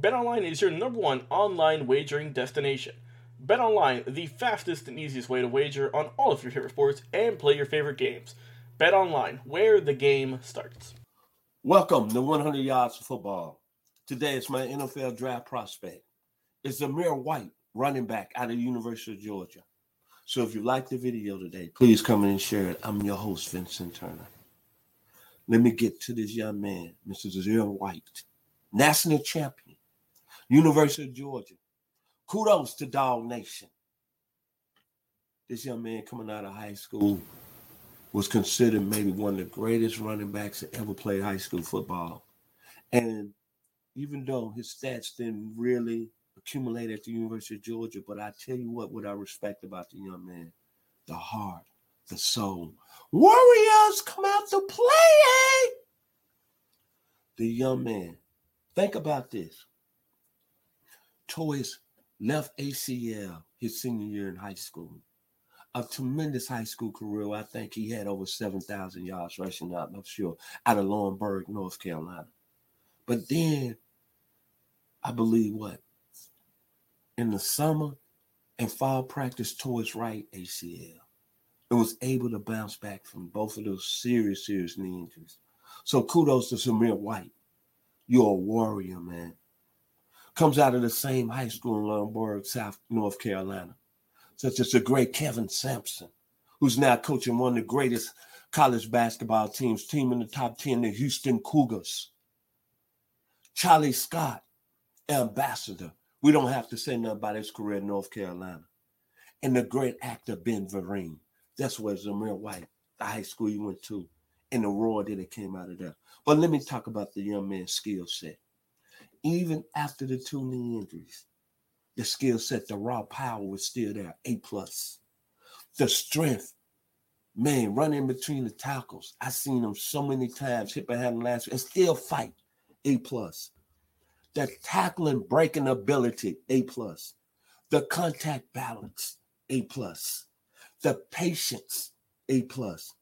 BetOnline is your number one online wagering destination. BetOnline, the fastest and easiest way to wager on all of your favorite sports and play your favorite games. BetOnline, where the game starts. Welcome to 100 Yards of Football. Today is my NFL draft prospect. It's Zamir White, running back out of the University of Georgia. So if you like the video today, please come in and share it. I'm your host, Vincent Turner. Let me get to this young man, Mr. Zamir White, national champion University of Georgia. Kudos to Dog Nation. This young man coming out of high school was considered maybe one of the greatest running backs that ever played high school football. And even though his stats didn't really accumulate at the University of Georgia, but I tell you what, what I respect about the young man, the heart, the soul. Warriors come out to play. Eh? The young man. Think about this his left ACL his senior year in high school. A tremendous high school career. I think he had over 7,000 yards rushing out, I'm sure, out of Laurinburg, North Carolina. But then, I believe what? In the summer and fall practice his right ACL and was able to bounce back from both of those serious, serious knee injuries. So kudos to Zamir White. You're a warrior, man comes out of the same high school in Laurinburg, South North Carolina, such as the great Kelvin Sampson, who's now coaching one of the greatest college basketball teams, team in the top 10, the Houston Cougars. Charlie Scott, ambassador. We don't have to say nothing about his career in North Carolina. And the great actor Ben Vereen. That's where Zamir White, the high school you went to, and the roar that it came out of there. But let me talk about the young man's skill set even after the two knee injuries, the skill set, the raw power was still there. A plus. The strength, man, running between the tackles. I seen him so many times hit behind the last and still fight. A plus. The tackling breaking ability, A plus. The contact balance, A plus. The patience, A plus.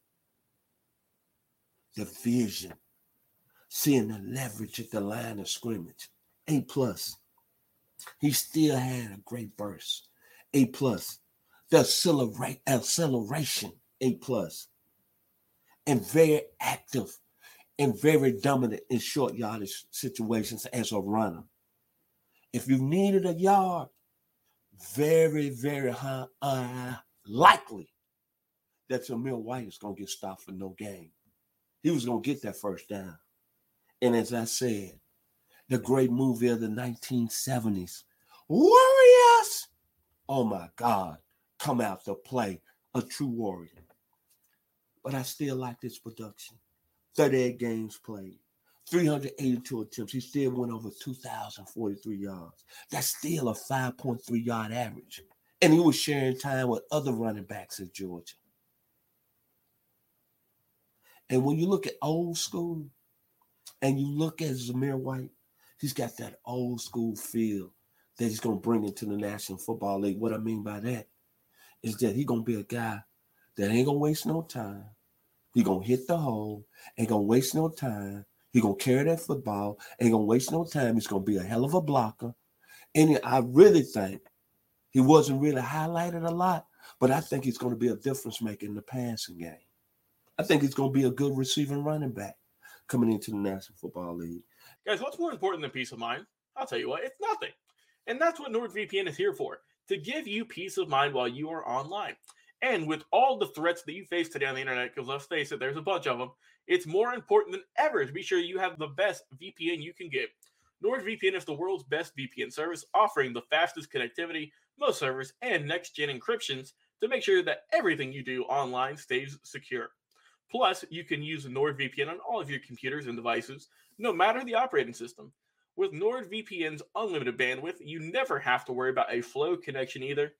The vision, seeing the leverage at the line of scrimmage. A plus. He still had a great burst. A plus. The acceleration. A plus. And very active and very dominant in short yardage situations as a runner. If you needed a yard, very, very high, uh, likely that Zamir White is going to get stopped for no gain. He was going to get that first down. And as I said, the great movie of the 1970s, Warriors. Oh my God, come out to play a true warrior. But I still like this production. 38 games played, 382 attempts. He still went over 2,043 yards. That's still a 5.3 yard average. And he was sharing time with other running backs in Georgia. And when you look at old school, and you look at Zamir White, he's got that old school feel that he's going to bring into the National Football League. What I mean by that is that he's going to be a guy that ain't going to waste no time. He going to hit the hole, ain't going to waste no time. He going to carry that football, ain't going to waste no time. He's going to be a hell of a blocker. And I really think He wasn't really highlighted a lot, but I think he's going to be a difference maker in the passing game. I think he's going to be a good receiving running back coming into the National Football League. Guys, what's more important than peace of mind? I'll tell you what, it's nothing. And that's what NordVPN is here for to give you peace of mind while you are online. And with all the threats that you face today on the internet, because let's face it, there's a bunch of them, it's more important than ever to be sure you have the best VPN you can get. NordVPN is the world's best VPN service, offering the fastest connectivity, most servers, and next gen encryptions to make sure that everything you do online stays secure. Plus, you can use NordVPN on all of your computers and devices, no matter the operating system. With NordVPN's unlimited bandwidth, you never have to worry about a slow connection either,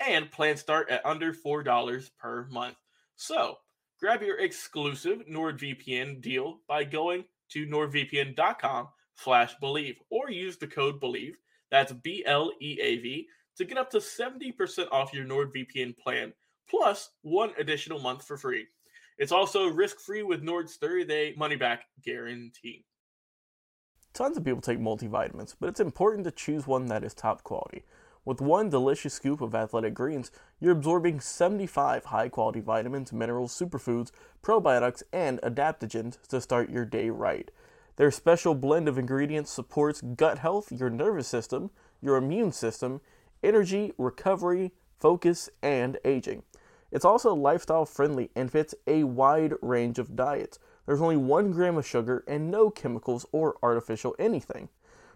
and plans start at under $4 per month. So, grab your exclusive NordVPN deal by going to nordvpn.com slash bleav or use the code bleav that's b-l-e-a-v to get up to 70% off your nordvpn plan plus one additional month for free it's also risk-free with nord's 30-day money-back guarantee tons of people take multivitamins but it's important to choose one that is top quality with one delicious scoop of athletic greens, you're absorbing 75 high quality vitamins, minerals, superfoods, probiotics, and adaptogens to start your day right. Their special blend of ingredients supports gut health, your nervous system, your immune system, energy, recovery, focus, and aging. It's also lifestyle friendly and fits a wide range of diets. There's only one gram of sugar and no chemicals or artificial anything.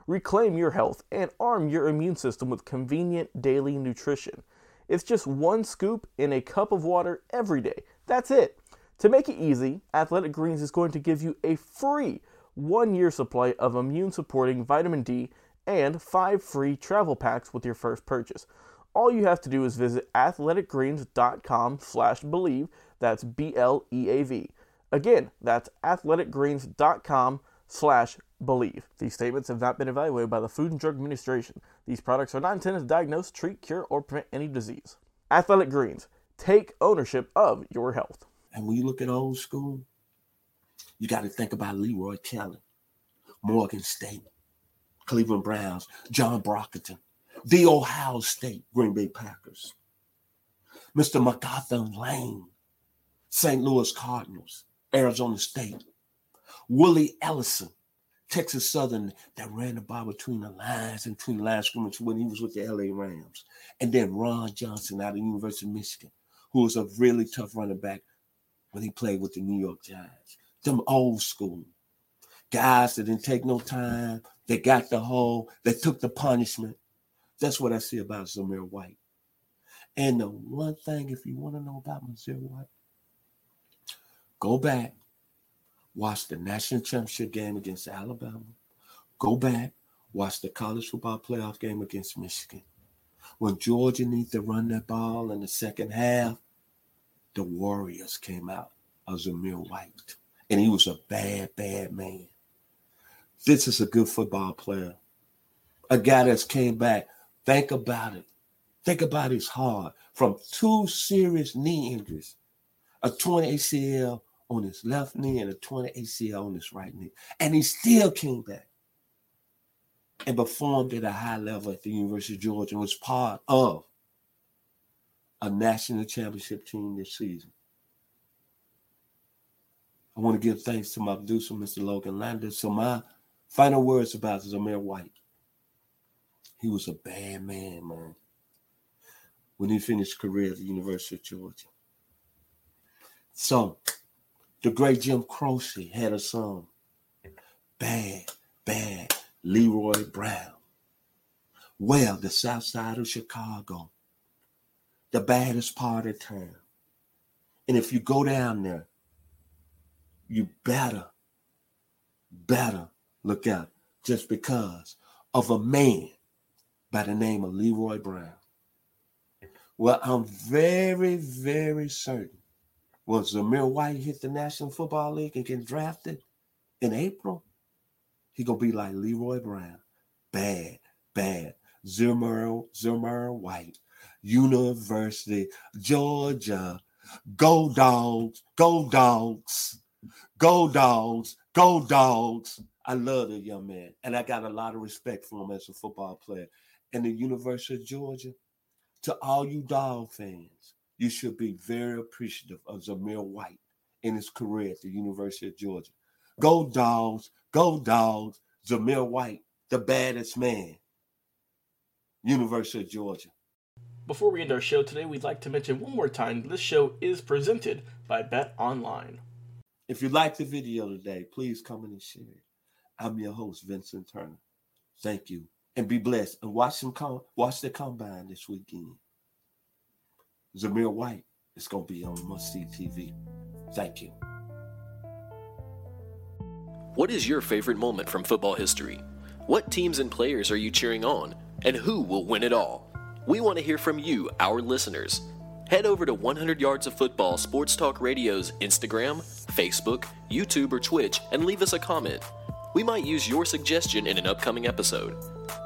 Reclaim your health and arm your immune system with convenient daily nutrition. It's just one scoop in a cup of water every day. That's it. To make it easy, Athletic Greens is going to give you a free one year supply of immune supporting vitamin D, and five free travel packs with your first purchase. All you have to do is visit athleticgreens.com slash bleav. That's B-L-E-A-V. Again, that's athleticgreens.com slash bleav. These statements have not been evaluated by the Food and Drug Administration. These products are not intended to diagnose, treat, cure, or prevent any disease. Athletic Greens. Take ownership of your health. And when you look at old school, you got to think about Leroy Kelly, Morgan State, Cleveland Browns, John Brockington, the Ohio State Green Bay Packers, Mr. MacArthur Lane, St. Louis Cardinals, Arizona State, Willie Ellison, Texas Southern, that ran the ball between the lines and between the lines scrimmage when he was with the LA Rams. And then Ron Johnson out of the University of Michigan, who was a really tough running back when he played with the New York Giants them old school guys that didn't take no time. They got the hole. They took the punishment. That's what I see about Zamir White. And the one thing, if you want to know about Zamir White, go back, watch the national championship game against Alabama. Go back, watch the college football playoff game against Michigan. When Georgia needs to run that ball in the second half, the Warriors came out of Zamir White and he was a bad, bad man. This is a good football player, a guy that's came back. Think about it. Think about his heart from two serious knee injuries, a torn ACL on his left knee and a torn ACL on his right knee, and he still came back and performed at a high level at the University of Georgia and was part of a national championship team this season. I want to give thanks to my producer, Mr. Logan Landis. So my final words about Zamir White. He was a bad man, man. When he finished career at the University of Georgia. So the great Jim Croce had a song. Bad, bad Leroy Brown. Well, the south side of Chicago, the baddest part of town. And if you go down there, you better, better look out just because of a man by the name of Leroy Brown. Well, I'm very, very certain when Zamir White hit the National Football League and get drafted in April, he gonna be like Leroy Brown. Bad, bad. Zamir, Zamir White, University, Georgia. Go dogs, go dogs. Go dogs, go dogs. I love the young man, and I got a lot of respect for him as a football player. And the University of Georgia, To all you dog fans, you should be very appreciative of Zamir White in his career at the University of Georgia. Go dogs, go dogs. Zamir White, the baddest man. University of Georgia. Before we end our show today, we'd like to mention one more time this show is presented by Bet Online. If you like the video today, please comment and share it. I'm your host, Vincent Turner. Thank you. And be blessed. And watch them come. watch the combine this weekend. Zamir White is gonna be on Must See TV. Thank you. What is your favorite moment from football history? What teams and players are you cheering on? And who will win it all? We want to hear from you, our listeners. Head over to 100 Yards of Football Sports Talk Radio's Instagram, Facebook, YouTube, or Twitch and leave us a comment. We might use your suggestion in an upcoming episode.